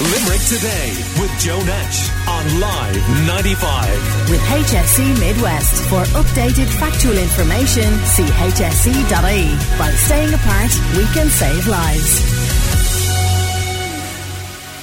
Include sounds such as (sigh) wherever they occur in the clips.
Limerick Today with Joe Nash on Live 95. With HSE Midwest. For updated factual information, see hse.ie. By staying apart, we can save lives.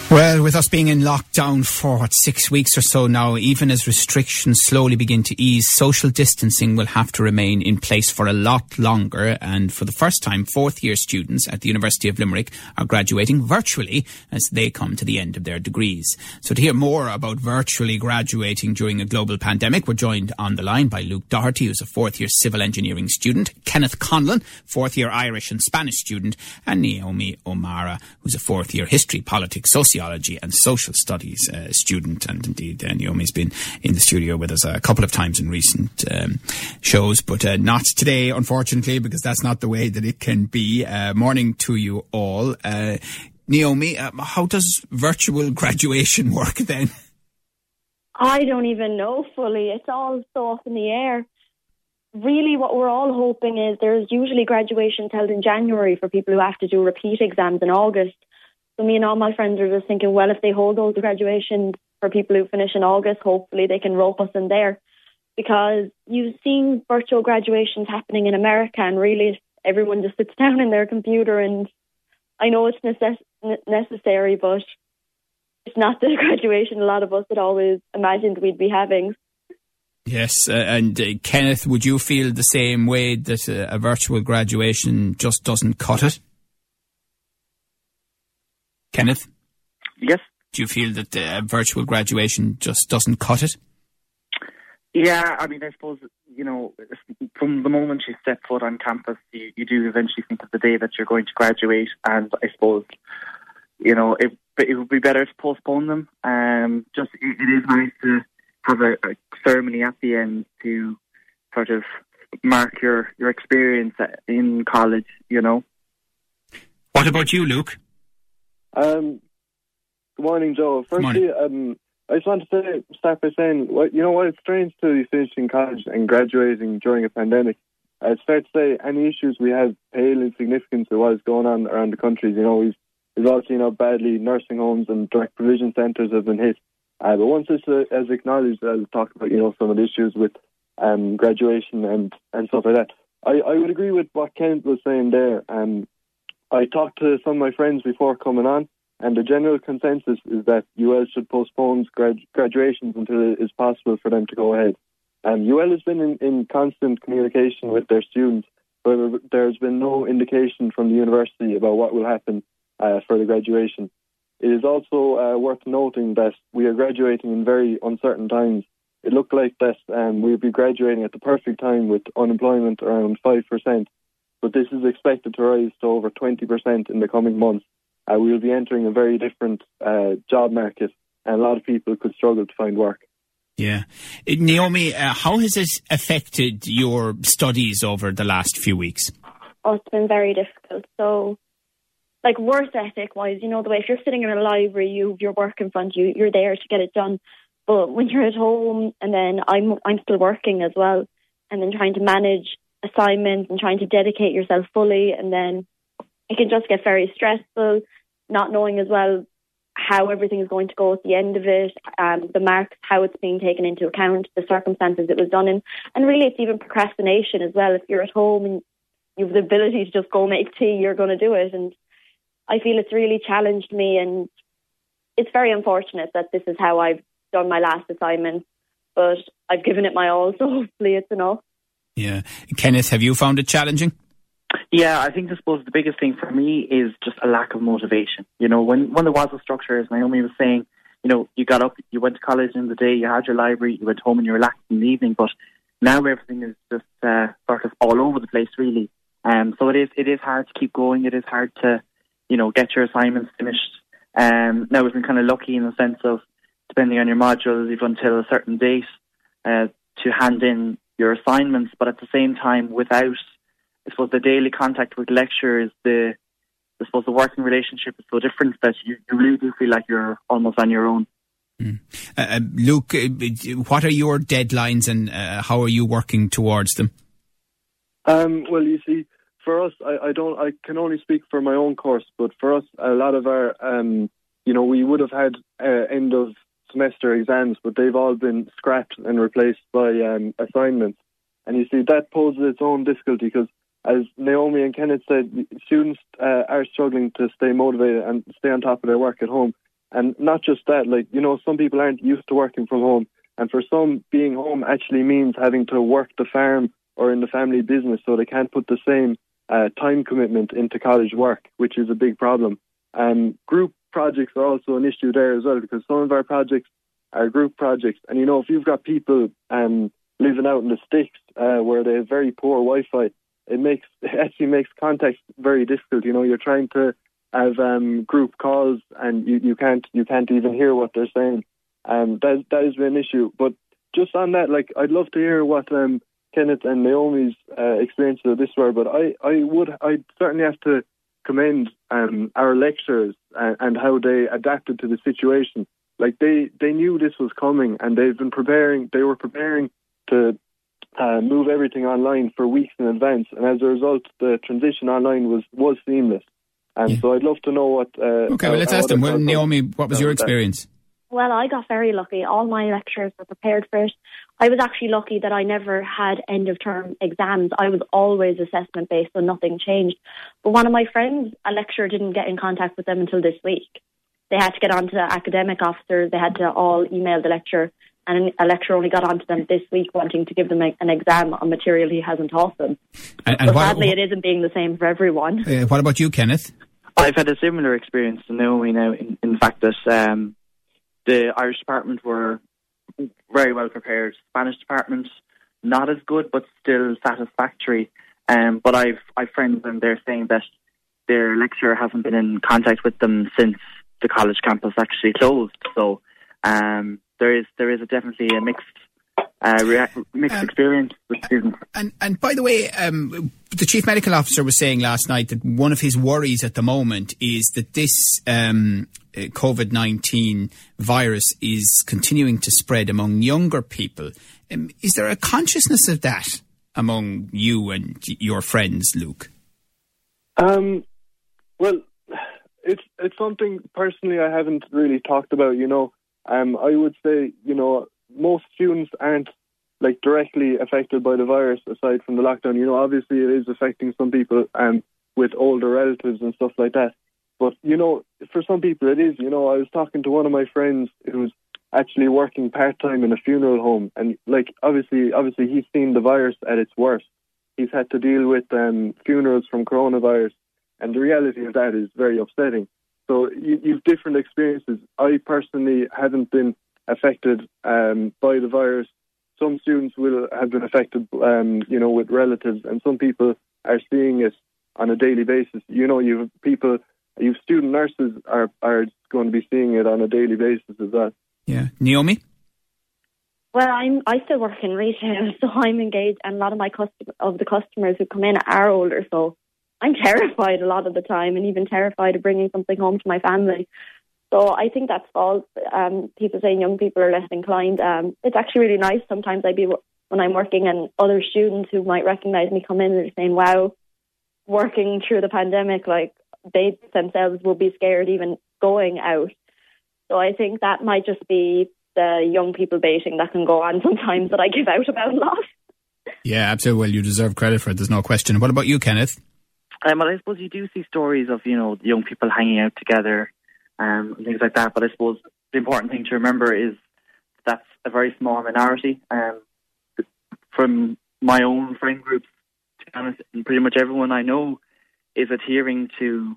Well, with us being in lockdown for what, six weeks or so now, even as restrictions slowly begin to ease, social distancing will have to remain in place for a lot longer. And for the first time, fourth year students at the University of Limerick are graduating virtually as they come to the end of their degrees. So to hear more about virtually graduating during a global pandemic, we're joined on the line by Luke Doherty, who's a fourth year civil engineering student, Kenneth Conlon, fourth year Irish and Spanish student, and Naomi O'Mara, who's a fourth year history, politics, sociology, sociology and social studies uh, student, and indeed uh, Naomi's been in the studio with us a couple of times in recent um, shows, but uh, not today, unfortunately, because that's not the way that it can be. Uh, morning to you all. Uh, Naomi, um, how does virtual (laughs) graduation work then? I don't even know fully. It's all so up in the air. Really, what we're all hoping is there's usually graduations held in January for people who have to do repeat exams in August. So me and all my friends are just thinking, well, if they hold those graduations for people who finish in August, hopefully they can rope us in there. Because you've seen virtual graduations happening in America, and really everyone just sits (laughs) down in their computer. And I know it's necess- necessary, but it's not the (laughs) graduation a lot of us had always imagined we'd be having. Yes, uh, and uh, Kenneth, would you feel the same way that uh, a virtual graduation just doesn't cut it? Kenneth? Yes. Do you feel that uh, virtual graduation just doesn't cut it? Yeah, I mean, I suppose, you know, from the moment you step foot on campus, you, you do eventually think of the day that you're going to graduate, and I suppose, you know, it, it would be better to postpone them. Um, just it, it is nice to have a, a ceremony at the end to sort of mark your, your experience in college, you know. What about you, Luke? Um, good morning, Joe. Firstly, um, I just want to say, start by saying, what, you know what, it's strange to be finishing college and graduating during a pandemic. Uh, it's fair to say any issues we have pale in significance to what is going on around the country. You know, we've, we've all seen how badly nursing homes and direct provision centres have been hit. Uh, but once this uh, is acknowledged, I'll talk about, you know, some of the issues with um, graduation and, and stuff like that. I, I would agree with what Kent was saying there. Um, I talked to some of my friends before coming on, and the general consensus is that UL should postpone grad- graduations until it is possible for them to go ahead. And UL has been in, in constant communication with their students, but there's been no indication from the university about what will happen uh, for the graduation. It is also uh, worth noting that we are graduating in very uncertain times. It looked like that um, we'd be graduating at the perfect time with unemployment around 5%, but this is expected to rise to over 20% in the coming months. Uh, we will be entering a very different uh, job market, and a lot of people could struggle to find work. Yeah. Uh, Naomi, uh, how has this affected your studies over the last few weeks? Oh, it's been very difficult. So, like work ethic wise, you know, the way if you're sitting in a library, you have your work in front of you, you're there to get it done. But when you're at home, and then I'm I'm still working as well, and then trying to manage assignments and trying to dedicate yourself fully, and then it can just get very stressful, not knowing as well how everything is going to go at the end of it, um, the marks, how it's being taken into account, the circumstances it was done in, and really it's even procrastination as well. If you're at home and you have the ability to just go make tea, you're going to do it. And I feel it's really challenged me, and it's very unfortunate that this is how I've done my last assignment. But I've given it my all, (laughs) so hopefully it's enough. Yeah, Kenneth, have you found it challenging? Yeah, I think I suppose the biggest thing for me is just a lack of motivation. You know, when when there was a structure, as Naomi was saying, you know, you got up, you went to college in the day, you had your library, you went home and you relaxed in the evening. But now everything is just uh, sort of all over the place, really. Um, so it is it is hard to keep going. It is hard to, you know, get your assignments finished. Um, now we've been kind of lucky in the sense of depending on your modules, you've until a certain date uh, to hand in your assignments. But at the same time, without I suppose the daily contact with lecturers, the I suppose the working relationship is so different that you, you really do feel like you're almost on your own. Mm. Uh, Luke, uh, what are your deadlines and uh, how are you working towards them? Um, well, you see, for us, I, I, don't, I can only speak for my own course, but for us, a lot of our um, you know, we would have had uh, end of semester exams, but they've all been scrapped and replaced by um, assignments. And you see, that poses its own difficulty because, as Naomi and Kenneth said, students uh, are struggling to stay motivated and stay on top of their work at home. And not just that, like, you know, some people aren't used to working from home. And for some, being home actually means having to work the farm or in the family business, so they can't put the same uh, time commitment into college work, which is a big problem. Um, group projects are also an issue there as well because some of our projects are group projects, and you know if you've got people um, living out in the sticks uh, where they have very poor Wi-Fi, it makes (laughs) it actually makes contact very difficult. You know, you're trying to have um, group calls and you, you can't you can't even hear what they're saying. Um, that an issue. But just on that, like I'd love to hear what um, Kenneth and Naomi's uh, experiences of this were. But I I would I certainly have to commend um, our lecturers and, and how they adapted to the situation. Like they they knew this was coming and they've been preparing. They were preparing to uh, move everything online for weeks in advance, and as a result, the transition online was was seamless. And yeah. so I'd love to know what. Uh, okay, well, let's ask them. Well, Naomi, what was your experience? Well, I got very lucky. All my lecturers were prepared for it. I was actually lucky that I never had end of term exams. I was always assessment based, so nothing changed. But one of my friends, a lecturer, didn't get in contact with them until this week. They had to get on to academic officer. They had to all email the lecturer, and a lecturer only got onto them this week, wanting to give them a, an exam on material he hasn't taught them. And, and but what, sadly, what, it isn't being the same for everyone. Uh, what about you, Kenneth? I've had a similar experience to Naomi now. In, in fact, that um, the Irish department were very well prepared. Spanish department not as good, but still satisfactory. Um, but I've I've friends and they're saying that their lecturer hasn't been in contact with them since the college campus actually closed. So um, there is there is a definitely a mixed uh, rea- mixed um, experience with students. And and by the way, um, the chief medical officer was saying last night that one of his worries at the moment is that this um, uh, COVID nineteen virus is continuing to spread among younger people. Um, is there a consciousness of that among you and your friends, Luke? Um, well, it's it's something personally I haven't really talked about. You know, um, I would say you know most students aren't like directly affected by the virus aside from the lockdown. You know, obviously it is affecting some people um, with older relatives and stuff like that. But you know, for some people it is. You know, I was talking to one of my friends who's actually working part time in a funeral home, and like obviously, obviously he's seen the virus at its worst. He's had to deal with um, funerals from coronavirus, and the reality of that is very upsetting. So you, you've different experiences. I personally haven't been affected um, by the virus. Some students will have been affected, um, you know, with relatives, and some people are seeing it on a daily basis. You know, you have people, you have student nurses are are going to be seeing it on a daily basis as well. Yeah, Naomi. Well, I'm I still work in retail, (laughs) so I'm engaged, and a lot of my custom of the customers who come in are older, so I'm terrified a lot of the time, and even terrified of bringing something home to my family. So I think that's false. Um, people saying young people are less inclined. Um, it's actually really nice. Sometimes I be when I'm working and other students who might recognise me come in and they're saying, "Wow, working through the pandemic, like they themselves will be scared even going out." So I think that might just be the young people baiting that can go on (laughs) sometimes that I give out about a lot. Yeah, absolutely. Well, you deserve credit for it. There's no question. What about you, Kenneth? Um, well, I suppose you do see stories of you know young people hanging out together um, and things like that. But I suppose the important thing to remember is that's a very small minority. Um, from my own friend group, to be honest, and pretty much everyone I know is adhering to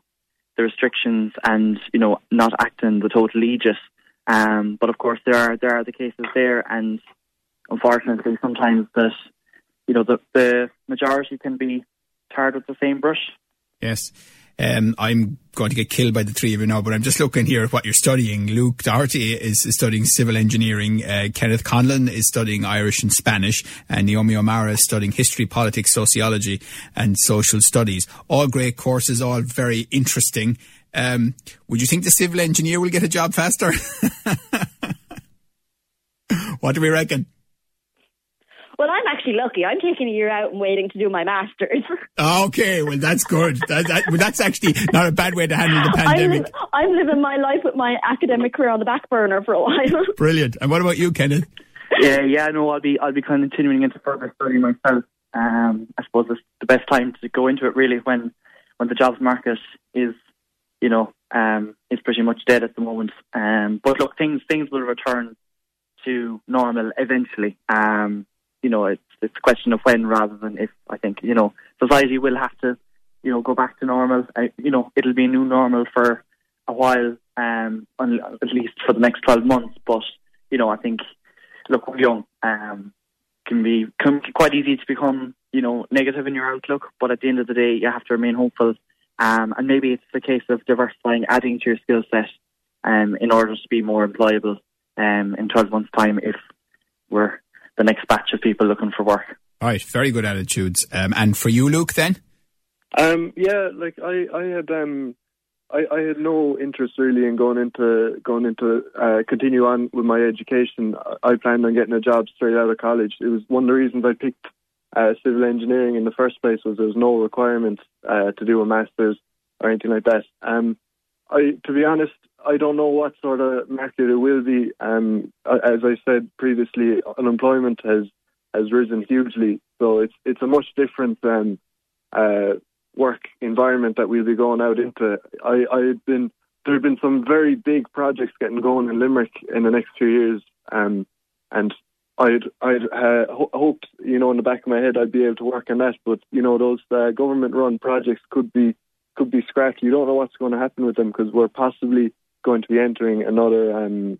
the restrictions and you know not acting the total aegis. Um, but of course, there are there are the cases there, and unfortunately, sometimes that you know the the majority can be tarred with the same brush. Yes. Um, I'm going to get killed by the three of you now, but I'm just looking here at what you're studying. Luke Doherty is studying civil engineering. Uh, Kenneth Conlon is studying Irish and Spanish. And Naomi O'Mara is studying history, politics, sociology, and social studies. All great courses, all very interesting. Um, would you think the civil engineer will get a job faster? (laughs) what do we reckon? Well, I'm actually lucky. I'm taking a year out and waiting to do my masters. (laughs) okay, well that's good. That, that, well, that's actually not a bad way to handle the pandemic. I'm, I'm, living my life with my academic career on the back burner for a while. (laughs) Brilliant. And what about you, Kenneth? Yeah, yeah, no, I'll be I'll be kind of continuing into further study myself. Um, I suppose it's the best time to go into it really when when the jobs market is, you know, um, is pretty much dead at the moment. Um, but look, things things will return to normal eventually. Um, you know, it's it's a question of when rather than if. I think you know society will have to, you know, go back to normal. Uh, you know, it'll be a new normal for a while, um, at least for the next twelve months. But you know, I think look, we're young. Um, can be can quite easy to become, you know, negative in your outlook. But at the end of the day, you have to remain hopeful. Um, and maybe it's the case of diversifying, adding to your skill set, um, in order to be more employable um, in 12 months' time if we're the next batch of people looking for work. All right, very good attitudes. Um, and for you, Luke, then? Um, yeah, like I, I had, um, I, I had no interest really in going into going into uh, continue on with my education. I planned on getting a job straight out of college. It was one of the reasons I picked uh, civil engineering in the first place was there was no requirement uh, to do a master's or anything like that. Um, I, to be honest, I don't know what sort of market it will be. Um, as I said previously, unemployment has has risen hugely, so it's it's a much different um, uh, work environment that we'll be going out into. I I've been there have been some very big projects getting going in Limerick in the next few years, um, and I'd I'd uh, ho- hoped you know in the back of my head I'd be able to work on that, but you know those uh, government run projects could be could be scrapped. You don't know what's going to happen with them because we're possibly going to be entering another um,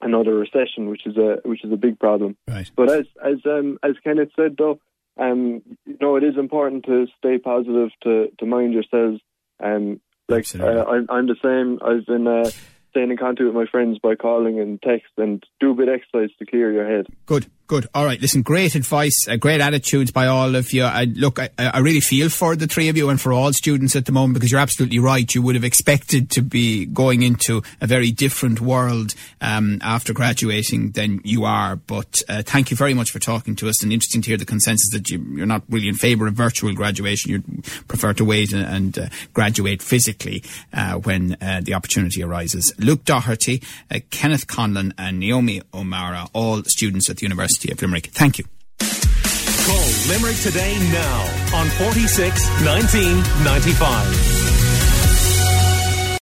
another recession, which is a which is a big problem. Right. But as as um, as Kenneth said, though, um, you know, it is important to stay positive, to to mind yourselves. Um, like uh, I'm, I'm the same. I've been uh, staying in contact with my friends by calling and text and do a bit of exercise to clear your head. Good, good. All right. Listen, great advice, uh, great attitudes by all of you. I, look, I, I, really feel for the three of you and for all students at the moment because you're absolutely right. You would have expected to be going into a very different world um, after graduating than you are. But uh, thank you very much for talking to us and interesting to hear the consensus that you, are not really in favour of virtual graduation. You prefer to wait and, and uh, graduate physically uh, when uh, the opportunity arises. Luke Doherty, uh, Kenneth Conlon, and Naomi O'Mara, all students at the University of Limerick. Thank you. Call Limerick today now on 46 1995.